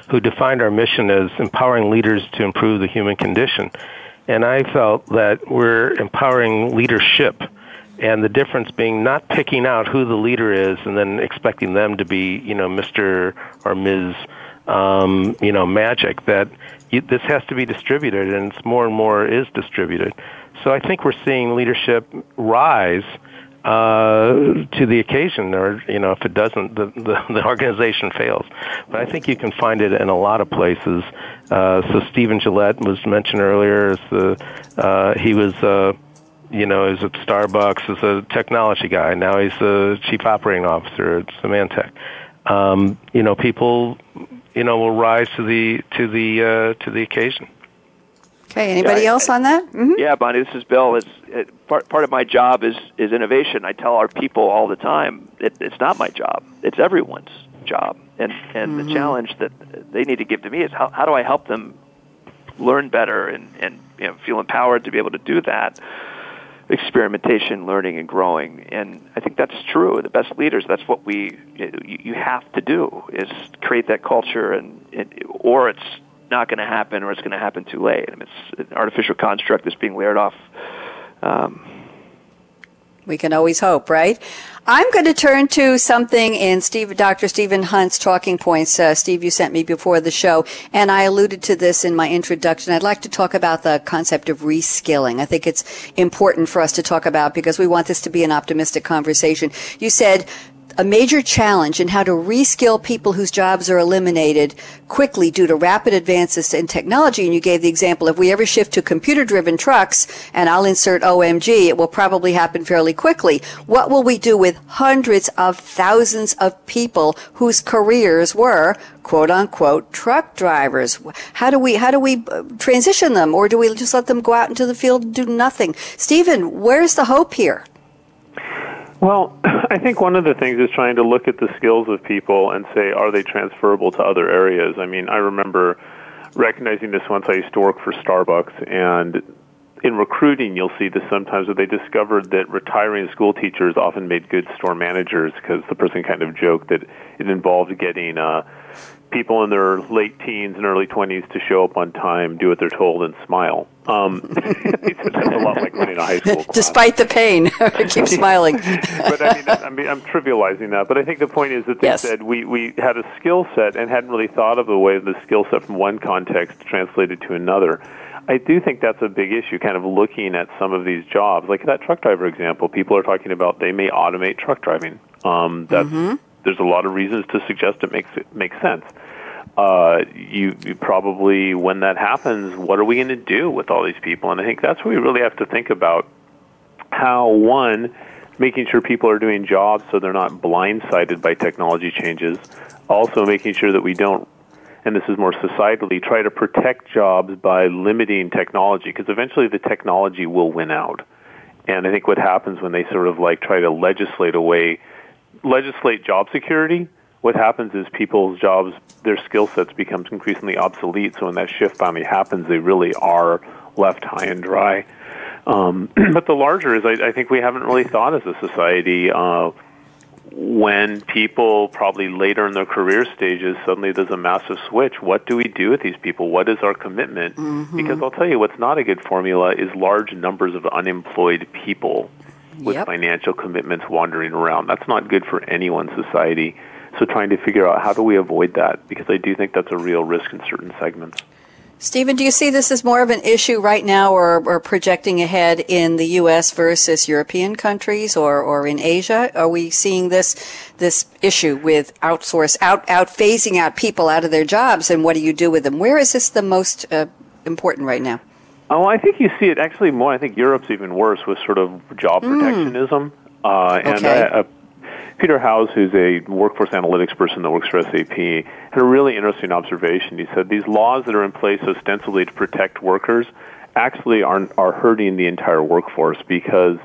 who defined our mission as empowering leaders to improve the human condition. And I felt that we're empowering leadership, and the difference being not picking out who the leader is and then expecting them to be, you know, Mister or Ms. Um, you know, magic. That you, this has to be distributed, and it's more and more is distributed. So I think we're seeing leadership rise uh, to the occasion, or you know, if it doesn't, the, the, the organization fails. But I think you can find it in a lot of places. Uh, so Stephen Gillett was mentioned earlier. As the uh, he was. Uh, you know, he's at Starbucks as a technology guy. Now he's the chief operating officer at Symantec. Um, you know, people, you know, will rise to the to the uh, to the occasion. Okay. Anybody yeah, else on that? Mm-hmm. Yeah, Bonnie. This is Bill. It's it, part part of my job is is innovation. I tell our people all the time it, it's not my job. It's everyone's job. And and mm-hmm. the challenge that they need to give to me is how how do I help them learn better and and you know, feel empowered to be able to do that experimentation, learning, and growing. And I think that's true. The best leaders, that's what we you have to do is create that culture, and, and or it's not going to happen or it's going to happen too late. I mean, it's an artificial construct that's being layered off. Um, we can always hope, right? I'm going to turn to something in Steve, Dr. Stephen Hunt's talking points. Uh, Steve, you sent me before the show, and I alluded to this in my introduction. I'd like to talk about the concept of reskilling. I think it's important for us to talk about because we want this to be an optimistic conversation. You said a major challenge in how to reskill people whose jobs are eliminated quickly due to rapid advances in technology. And you gave the example if we ever shift to computer driven trucks, and I'll insert OMG, it will probably happen fairly quickly. What will we do with hundreds of thousands of people whose careers were quote unquote truck drivers? How do we, how do we uh, transition them? Or do we just let them go out into the field and do nothing? Stephen, where's the hope here? Well, I think one of the things is trying to look at the skills of people and say, are they transferable to other areas? I mean, I remember recognizing this once I used to work for Starbucks, and in recruiting, you'll see this sometimes where they discovered that retiring school teachers often made good store managers because the person kind of joked that it involved getting uh, people in their late teens and early 20s to show up on time, do what they're told, and smile. Um, it's a lot like running a high school class. Despite the pain, keep smiling. but I mean, I mean, I'm trivializing that. But I think the point is that they yes. said we, we had a skill set and hadn't really thought of the way the skill set from one context translated to another. I do think that's a big issue, kind of looking at some of these jobs. Like that truck driver example, people are talking about they may automate truck driving. Um, that's, mm-hmm. There's a lot of reasons to suggest it makes it makes sense uh, you, you probably, when that happens, what are we going to do with all these people? And I think that's what we really have to think about. How one, making sure people are doing jobs so they're not blindsided by technology changes. Also, making sure that we don't, and this is more societally, try to protect jobs by limiting technology because eventually the technology will win out. And I think what happens when they sort of like try to legislate away, legislate job security, what happens is people's jobs, their skill sets becomes increasingly obsolete. So when that shift finally happens, they really are left high and dry. Um, but the larger is, I, I think we haven't really thought as a society. Uh, when people probably later in their career stages suddenly there's a massive switch what do we do with these people what is our commitment mm-hmm. because i'll tell you what's not a good formula is large numbers of unemployed people with Yep. financial commitments wandering around that's not good for anyone's society so trying to figure out how do we avoid that because i do think that's a real risk in certain segments Stephen, do you see this as more of an issue right now or, or projecting ahead in the U.S. versus European countries or, or in Asia? Are we seeing this this issue with outsource, out, out phasing out people out of their jobs and what do you do with them? Where is this the most uh, important right now? Oh, I think you see it actually more. I think Europe's even worse with sort of job protectionism. Uh, and Okay. uh, Peter Howes, who's a workforce analytics person that works for SAP, had a really interesting observation. He said these laws that are in place ostensibly to protect workers actually are, are hurting the entire workforce because,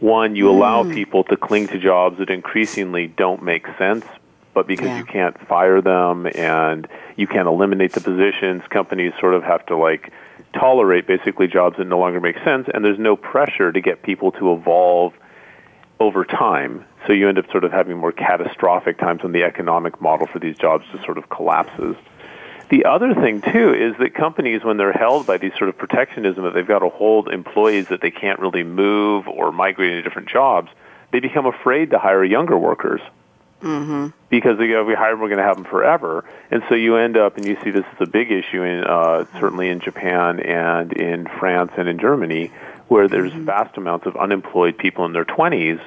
one, you allow mm. people to cling to jobs that increasingly don't make sense, but because Yeah. you can't fire them and you can't eliminate the positions, companies sort of have to like tolerate basically jobs that no longer make sense, and there's no pressure to get people to evolve over time. So you end up sort of having more catastrophic times when the economic model for these jobs just sort of collapses. The other thing too is that companies, when they're held by these sort of protectionism that they've got to hold employees that they can't really move or migrate into different jobs, they become afraid to hire younger workers because they go, if we hire them, we're going to have them forever. And so you end up, and you see this is a big issue in uh, certainly in Japan and in France and in Germany, where there's vast amounts of unemployed people in their 20s,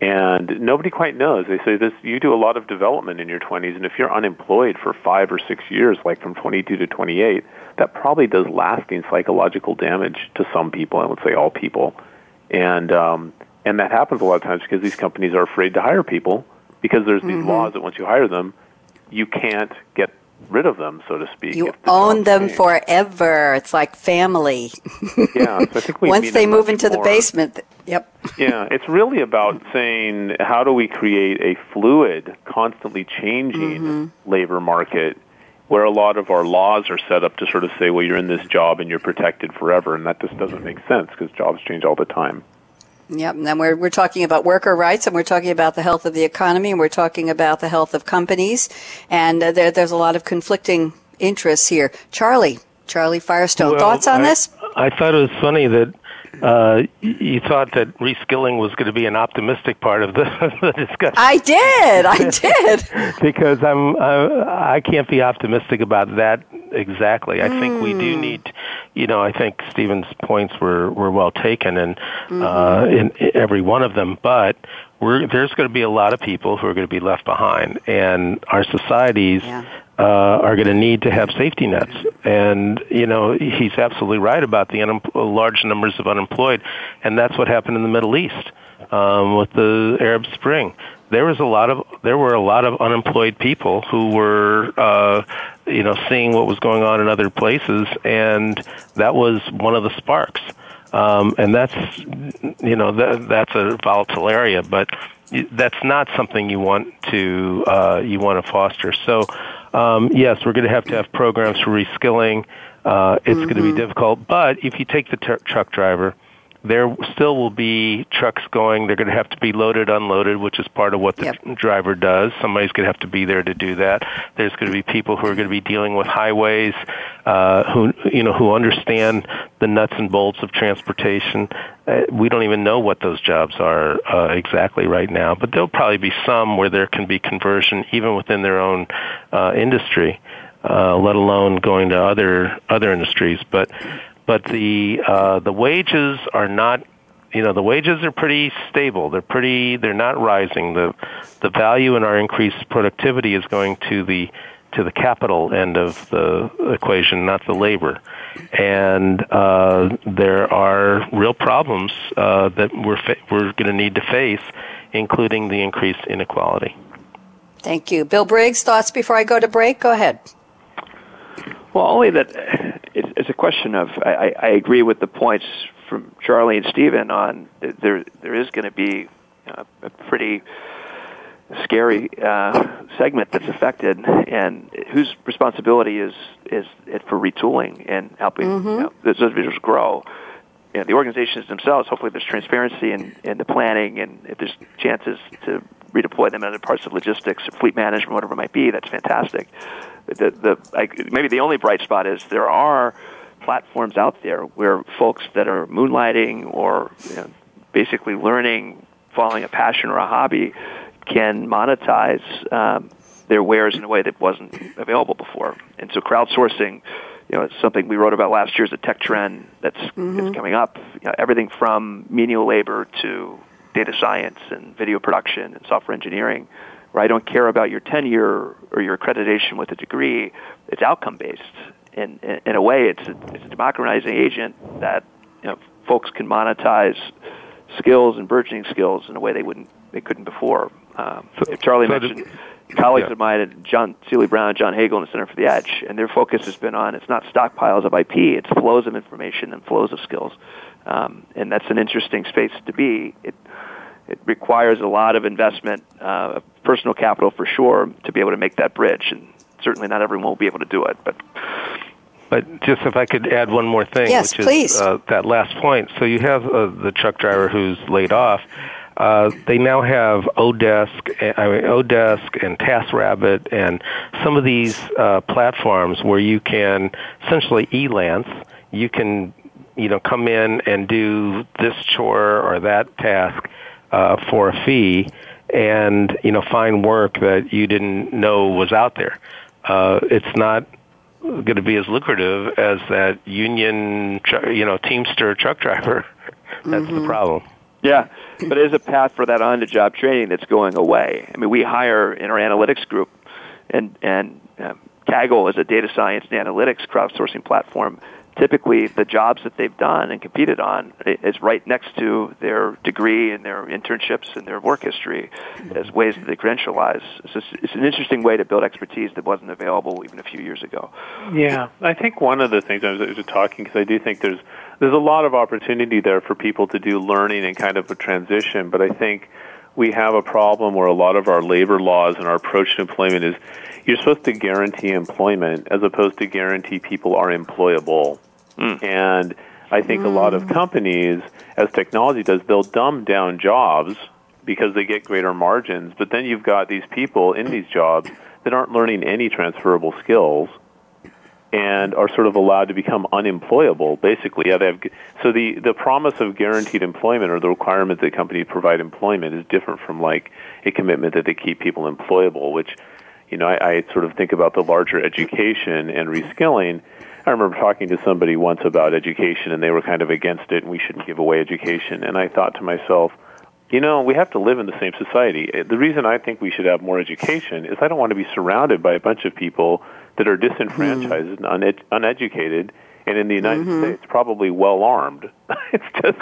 and nobody quite knows. They say this: you do a lot of development in your 20s, and if you're unemployed for five or six years, like from 22 to 28, that probably does lasting psychological damage to some people. I would say all people, and um, and that happens a lot of times because these companies are afraid to hire people because there's these laws that once you hire them, you can't get rid of them, so to speak. You the own them change. forever. It's like family. Yeah, so I think we Once they move into the basement, yep. Yeah, it's really about saying how do we create a fluid, constantly changing Mm-hmm. labor market where a lot of our laws are set up to sort of say, well, you're in this job and you're protected forever, and that just doesn't make sense because jobs change all the time. Yep, and we're, we're talking about worker rights, and we're talking about the health of the economy, and we're talking about the health of companies, and uh, there, there's a lot of conflicting interests here. Charlie, Charlie Firestone, Well, thoughts on I- this? I thought it was funny that uh, you thought that reskilling was going to be an optimistic part of the, the discussion. I did, I did. because I'm I, I can't be optimistic about that exactly. I think we do need, you know, I think Stephen's points were were well taken and uh, in, in every one of them, but. We're, there's going to be a lot of people who are going to be left behind, and our societies Yeah. Uh, are going to need to have safety nets. And you know, he's absolutely right about the unem- large numbers of unemployed, and that's what happened in the Middle East um, with the Arab Spring. There was a lot of there were a lot of unemployed people who were uh, you know seeing what was going on in other places, and that was one of the sparks. Um, and that's you know that, that's a volatile area, but that's not something you want to uh, you want to foster. So um, yes, we're going to have to have programs for reskilling. Uh, it's going to be difficult, but if you take the tr- truck driver, there still will be trucks going. They're going to have to be loaded, unloaded, which is part of what the Yep. driver does. Somebody's going to have to be there to do that. There's going to be people who are going to be dealing with highways, uh, who you know who understand the nuts and bolts of transportation. Uh, we don't even know what those jobs are uh, exactly right now, but there'll probably be some where there can be conversion even within their own uh, industry, uh, let alone going to other other industries. But but the uh, the wages are not you know the wages are pretty stable they're pretty they're not rising the the value in our increased productivity is going to the to the capital end of the equation, not the labor. And uh, there are real problems uh, that we're fa- we're going to need to face, including the increased inequality. Thank you, Bill Briggs. Thoughts before I go to break? Go ahead. Well, only that it's, a question of I, I agree with the points from Charlie and Stephen on there there is going to be a pretty scary uh, segment that's affected, and whose responsibility is is it for retooling and helping mm-hmm. you know, those individuals grow. You know, the organizations themselves, hopefully, there's transparency in, in the planning, and if there's chances to redeploy them in other parts of logistics, or fleet management, whatever it might be, that's fantastic. The, the like, maybe the only bright spot is there are platforms out there where folks that are moonlighting or you know, basically learning, following a passion or a hobby, can monetize um, their wares in a way that wasn't available before. And so crowdsourcing, you know, it's something we wrote about last year as a tech trend that's, mm-hmm. coming up. You know, everything from menial labor to data science and video production and software engineering, where I don't care about your tenure or your accreditation with a degree. It's outcome based. And in a way, it's a, it's a democratizing agent that you know, folks can monetize skills and burgeoning skills in a way they wouldn't they couldn't before. Um, so, Charlie so mentioned did, colleagues yeah. of mine, at John Seely Brown, John Hagel, in the Center for the Edge, and their focus has been on it's not stockpiles of IP, it's flows of information and flows of skills, um, and that's an interesting space to be. It it requires a lot of investment, uh, personal capital for sure, to be able to make that bridge, and certainly not everyone will be able to do it, but. But just if I could add one more thing, yes, which please. is uh, that last point. So you have uh, the truck driver who's laid off. Uh, they now have Odesk, I mean, Odesk and TaskRabbit and some of these uh, platforms where you can essentially elance. You can, you know, come in and do this chore or that task uh, for a fee, and you know, find work that you didn't know was out there. Uh, it's not going to be as lucrative as that union, you know, Teamster truck driver. That's mm-hmm. the problem. Yeah, but it is a path for that on-the-job training that's going away. I mean, we hire in our analytics group, and and um, Kaggle is a data science and analytics crowdsourcing platform. Typically, the jobs that they've done and competed on is right next to their degree and their internships and their work history as ways that they credentialize. It's, it's an interesting way to build expertise that wasn't available even a few years ago. Yeah, I think one of the things I was, I was talking because I do think there's there's a lot of opportunity there for people to do learning and kind of a transition. But I think we have a problem where a lot of our labor laws and our approach to employment is you're supposed to guarantee employment as opposed to guarantee people are employable. Mm. And I think mm. a lot of mm. companies, as technology does, they'll dumb down jobs because they get greater margins. But then you've got these people in these jobs that aren't learning any transferable skills and are sort of allowed to become unemployable. Basically, yeah, they have. So the the promise of guaranteed employment or the requirement that companies provide employment is different from like a commitment that they keep people employable. Which, you know, I, I sort of think about the larger education and reskilling. I remember talking to somebody once about education, and they were kind of against it, and we shouldn't give away education. And I thought to myself, you know, we have to live in the same society. The reason I think we should have more education is I don't want to be surrounded by a bunch of people that are disenfranchised mm. and uned- uneducated, and in the United mm-hmm. States, probably well armed. it's just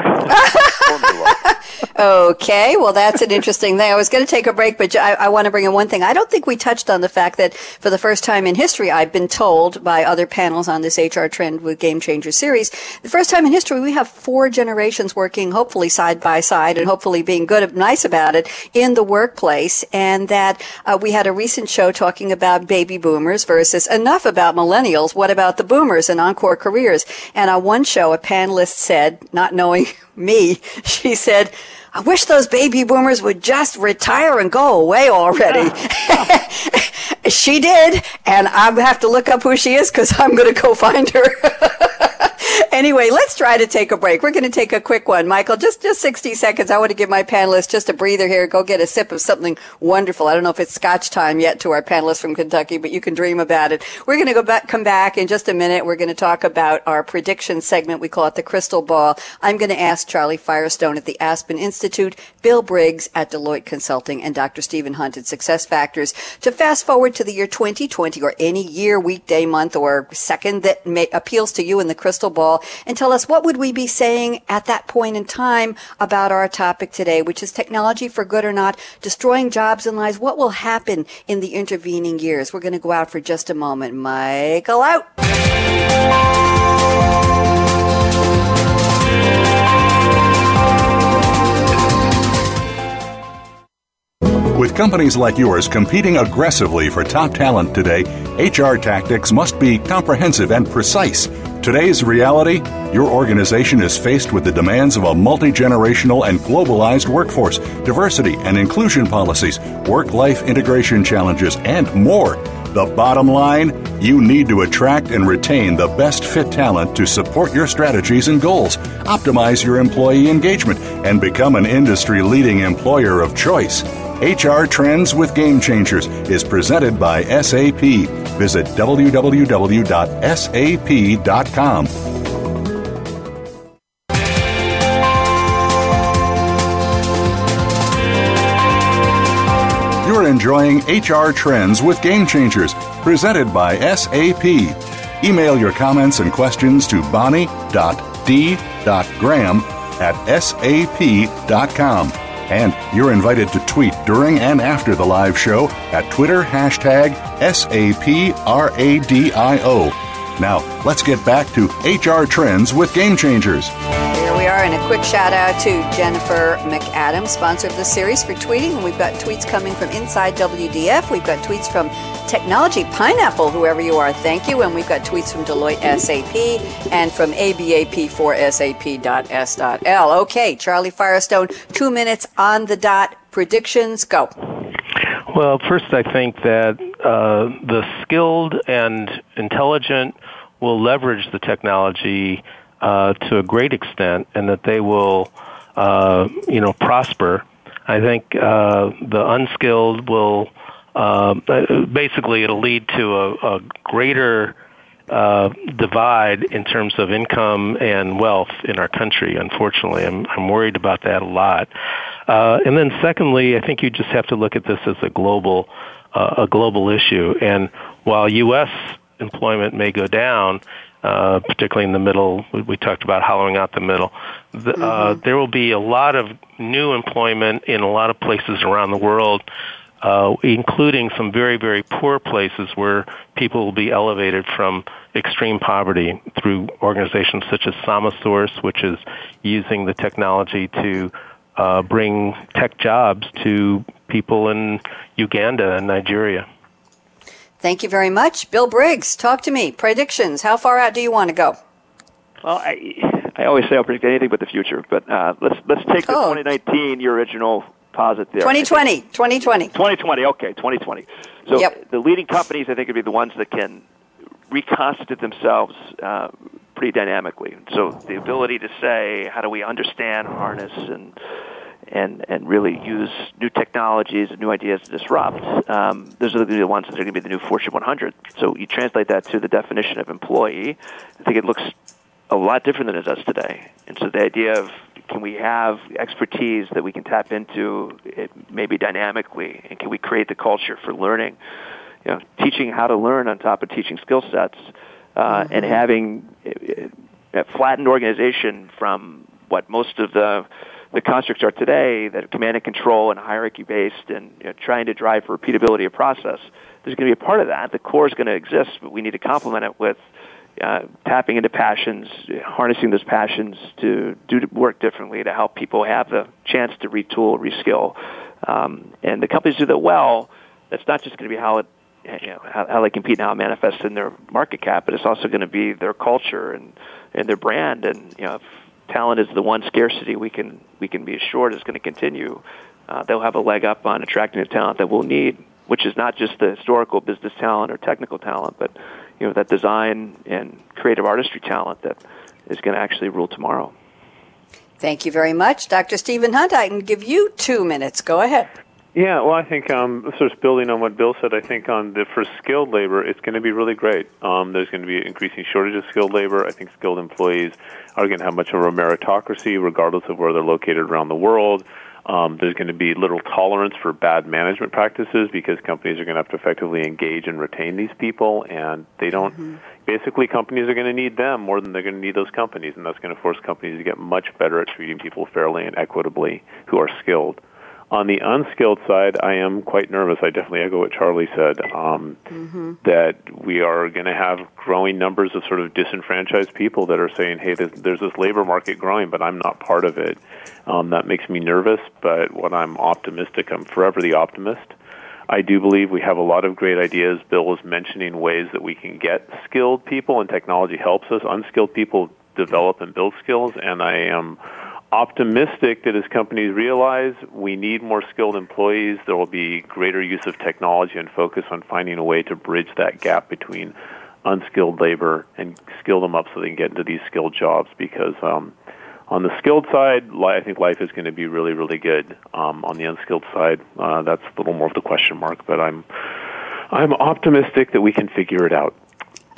okay, well, that's an interesting thing. I was going to take a break, but I, I, want to bring in one thing. I don't think we touched on the fact that for the first time in history, I've been told by other panels on this HR Trend with Game Changer series, the first time in history, we have four generations working hopefully side by side and hopefully being good, nice about it in the workplace. And that uh, we had a recent show talking about baby boomers versus enough about millennials. What about the boomers and encore careers? And on one show, a panelist said, not knowing me, she said, I wish those baby boomers would just retire and go away already. she did, and I have to look up who she is because I'm going to go find her. Anyway, let's try to take a break. We're going to take a quick one. Michael, just, just 60 seconds. I want to give my panelists just a breather here. Go get a sip of something wonderful. I don't know if it's scotch time yet to our panelists from Kentucky, but you can dream about it. We're going to go back, come back in just a minute. We're going to talk about our prediction segment. We call it the crystal ball. I'm going to ask Charlie Firestone at the Aspen Institute, Bill Briggs at Deloitte Consulting, and Dr. Stephen Hunt at Success Factors to fast forward to the year 2020 or any year, weekday, month, or second that may, appeals to you in the crystal ball and tell us what would we be saying at that point in time about our topic today, which is technology for good or not, destroying jobs and lives. What will happen in the intervening years? We're going to go out for just a moment. Michael out. With companies like yours competing aggressively for top talent today, HR tactics must be comprehensive and precise. Today's reality your organization is faced with the demands of a multi generational and globalized workforce, diversity and inclusion policies, work life integration challenges, and more. The bottom line you need to attract and retain the best fit talent to support your strategies and goals, optimize your employee engagement, and become an industry leading employer of choice. HR Trends with Game Changers is presented by SAP. Visit www.sap.com. You're enjoying HR Trends with Game Changers, presented by SAP. Email your comments and questions to bonnie.d.graham at sap.com. And you're invited to tweet during and after the live show at Twitter hashtag SAPRADIO. Now, let's get back to HR Trends with Game Changers. Quick shout out to Jennifer McAdams, sponsor of the series, for tweeting. And we've got tweets coming from Inside WDF. We've got tweets from Technology Pineapple, whoever you are, thank you. And we've got tweets from Deloitte SAP and from ABAP4SAP.S.L. Okay, Charlie Firestone, two minutes on the dot. Predictions, go. Well, first, I think that uh, the skilled and intelligent will leverage the technology uh, to a great extent, and that they will, uh, you know, prosper. I think uh, the unskilled will uh, basically it'll lead to a, a greater uh, divide in terms of income and wealth in our country. Unfortunately, I'm, I'm worried about that a lot. Uh, and then, secondly, I think you just have to look at this as a global uh, a global issue. And while U.S. employment may go down, uh, particularly in the middle, we, we, talked about hollowing out the middle. The, uh, mm-hmm. uh, there will be a lot of new employment in a lot of places around the world uh, including some very, very poor places where people will be elevated from extreme poverty through organizations such as Samasource, which is using the technology to uh, bring tech jobs to people in Uganda and Nigeria. Thank you very much. Bill Briggs, talk to me. Predictions. How far out do you want to go? Well, I, I always say I'll predict anything but the future, but uh, let's let's take oh. the 2019, your original posit there. 2020. 2020. 2020. Okay, 2020. So yep. the leading companies, I think, would be the ones that can reconstitute themselves uh, pretty dynamically. So the ability to say, how do we understand, harness, and and and really use new technologies and new ideas to disrupt. Um, those are the ones that are going to be the new Fortune 100. So you translate that to the definition of employee. I think it looks a lot different than it does today. And so the idea of can we have expertise that we can tap into it maybe dynamically and can we create the culture for learning you know teaching how to learn on top of teaching skill sets uh, mm-hmm. and having a flattened organization from what most of the the constructs are today that command and control and hierarchy based and you know, trying to drive for repeatability of process there's going to be a part of that the core is going to exist but we need to complement it with uh, tapping into passions, harnessing those passions to do work differently to help people have the chance to retool, reskill. Um, and the companies do that well. That's not just going to be how it, you know, how, how they compete and how it manifests in their market cap, but it's also going to be their culture and and their brand. And you know, if talent is the one scarcity we can we can be assured is going to continue. Uh, they'll have a leg up on attracting the talent that we'll need, which is not just the historical business talent or technical talent, but you know that design and creative artistry talent that is going to actually rule tomorrow. Thank you very much. Dr. Stephen Hunt, I can give you two minutes. Go ahead. Yeah, well, I think um, sort of building on what Bill said, I think on the for skilled labor, it's going to be really great. Um, there's going to be an increasing shortage of skilled labor. I think skilled employees are going to have much of a meritocracy, regardless of where they're located around the world. Um, there's going to be little tolerance for bad management practices because companies are going to have to effectively engage and retain these people, and they don't. Mm-hmm. Basically, companies are going to need them more than they're going to need those companies, and that's going to force companies to get much better at treating people fairly and equitably who are skilled. On the unskilled side, I am quite nervous. I definitely echo what Charlie said um, mm-hmm. that we are going to have growing numbers of sort of disenfranchised people that are saying, "Hey, there's, there's this labor market growing, but I'm not part of it." Um, that makes me nervous. But when I'm optimistic, I'm forever the optimist. I do believe we have a lot of great ideas. Bill was mentioning ways that we can get skilled people, and technology helps us. Unskilled people develop and build skills, and I am optimistic that as companies realize we need more skilled employees, there will be greater use of technology and focus on finding a way to bridge that gap between unskilled labor and skill them up so they can get into these skilled jobs because um, on the skilled side, I think life is going to be really, really good. Um, on the unskilled side, uh, that's a little more of the question mark, but I'm I'm optimistic that we can figure it out.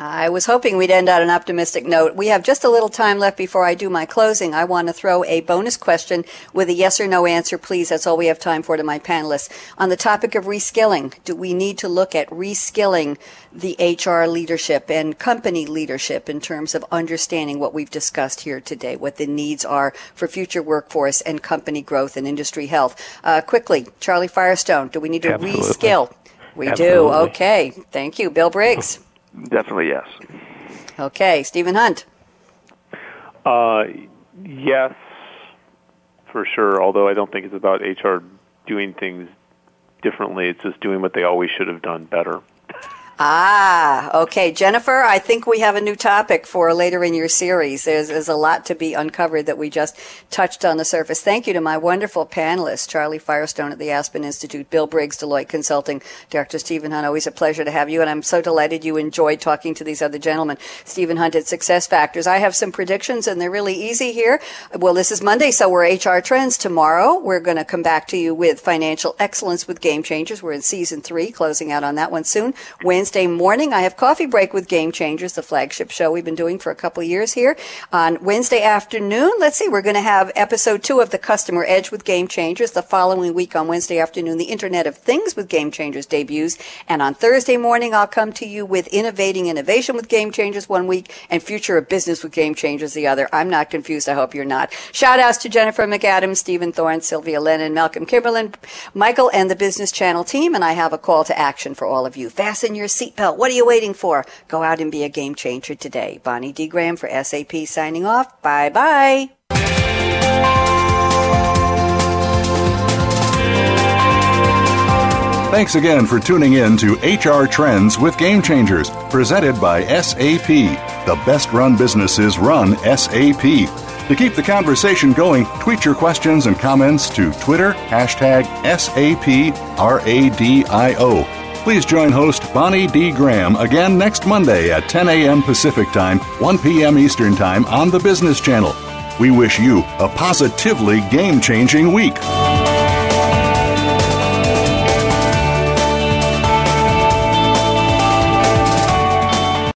I was hoping we'd end on an optimistic note. We have just a little time left before I do my closing. I want to throw a bonus question with a yes or no answer, please. That's all we have time for to my panelists. On the topic of reskilling, do we need to look at reskilling the HR leadership and company leadership in terms of understanding what we've discussed here today, what the needs are for future workforce and company growth and industry health? Uh, quickly, Charlie Firestone, do we need to Absolutely. reskill? We Absolutely. do. Okay. Thank you. Bill Briggs. Definitely yes. Okay, Stephen Hunt. Uh, yes, for sure. Although I don't think it's about HR doing things differently. It's just doing what they always should have done better. Ah, okay. Jennifer, I think we have a new topic for later in your series. There's, there's, a lot to be uncovered that we just touched on the surface. Thank you to my wonderful panelists, Charlie Firestone at the Aspen Institute, Bill Briggs, Deloitte Consulting, Dr. Stephen Hunt. Always a pleasure to have you, and I'm so delighted you enjoyed talking to these other gentlemen. Stephen Hunt at Success Factors. I have some predictions, and they're really easy here. Well, this is Monday, so we're HR Trends. Tomorrow, we're going to come back to you with financial excellence with Game Changers. We're in season three, closing out on that one soon. Wednesday, Wednesday morning, I have Coffee Break with Game Changers, the flagship show we've been doing for a couple of years here. On Wednesday afternoon, let's see, we're going to have episode two of the Customer Edge with Game Changers. The following week on Wednesday afternoon, the Internet of Things with Game Changers debuts. And on Thursday morning, I'll come to you with Innovating Innovation with Game Changers one week and Future of Business with Game Changers the other. I'm not confused. I hope you're not. Shout outs to Jennifer McAdams, Stephen Thorne, Sylvia Lennon, Malcolm Kimberlin, Michael, and the Business Channel team. And I have a call to action for all of you. Fasten your seatbelt. What are you waiting for? Go out and be a game changer today. Bonnie D. Graham for SAP signing off. Bye bye. Thanks again for tuning in to HR Trends with Game Changers, presented by SAP. The best run businesses run SAP. To keep the conversation going, tweet your questions and comments to Twitter, hashtag SAPRADIO. Please join host Bonnie D. Graham again next Monday at 10 a.m. Pacific Time, 1 p.m. Eastern Time on the Business Channel. We wish you a positively game changing week.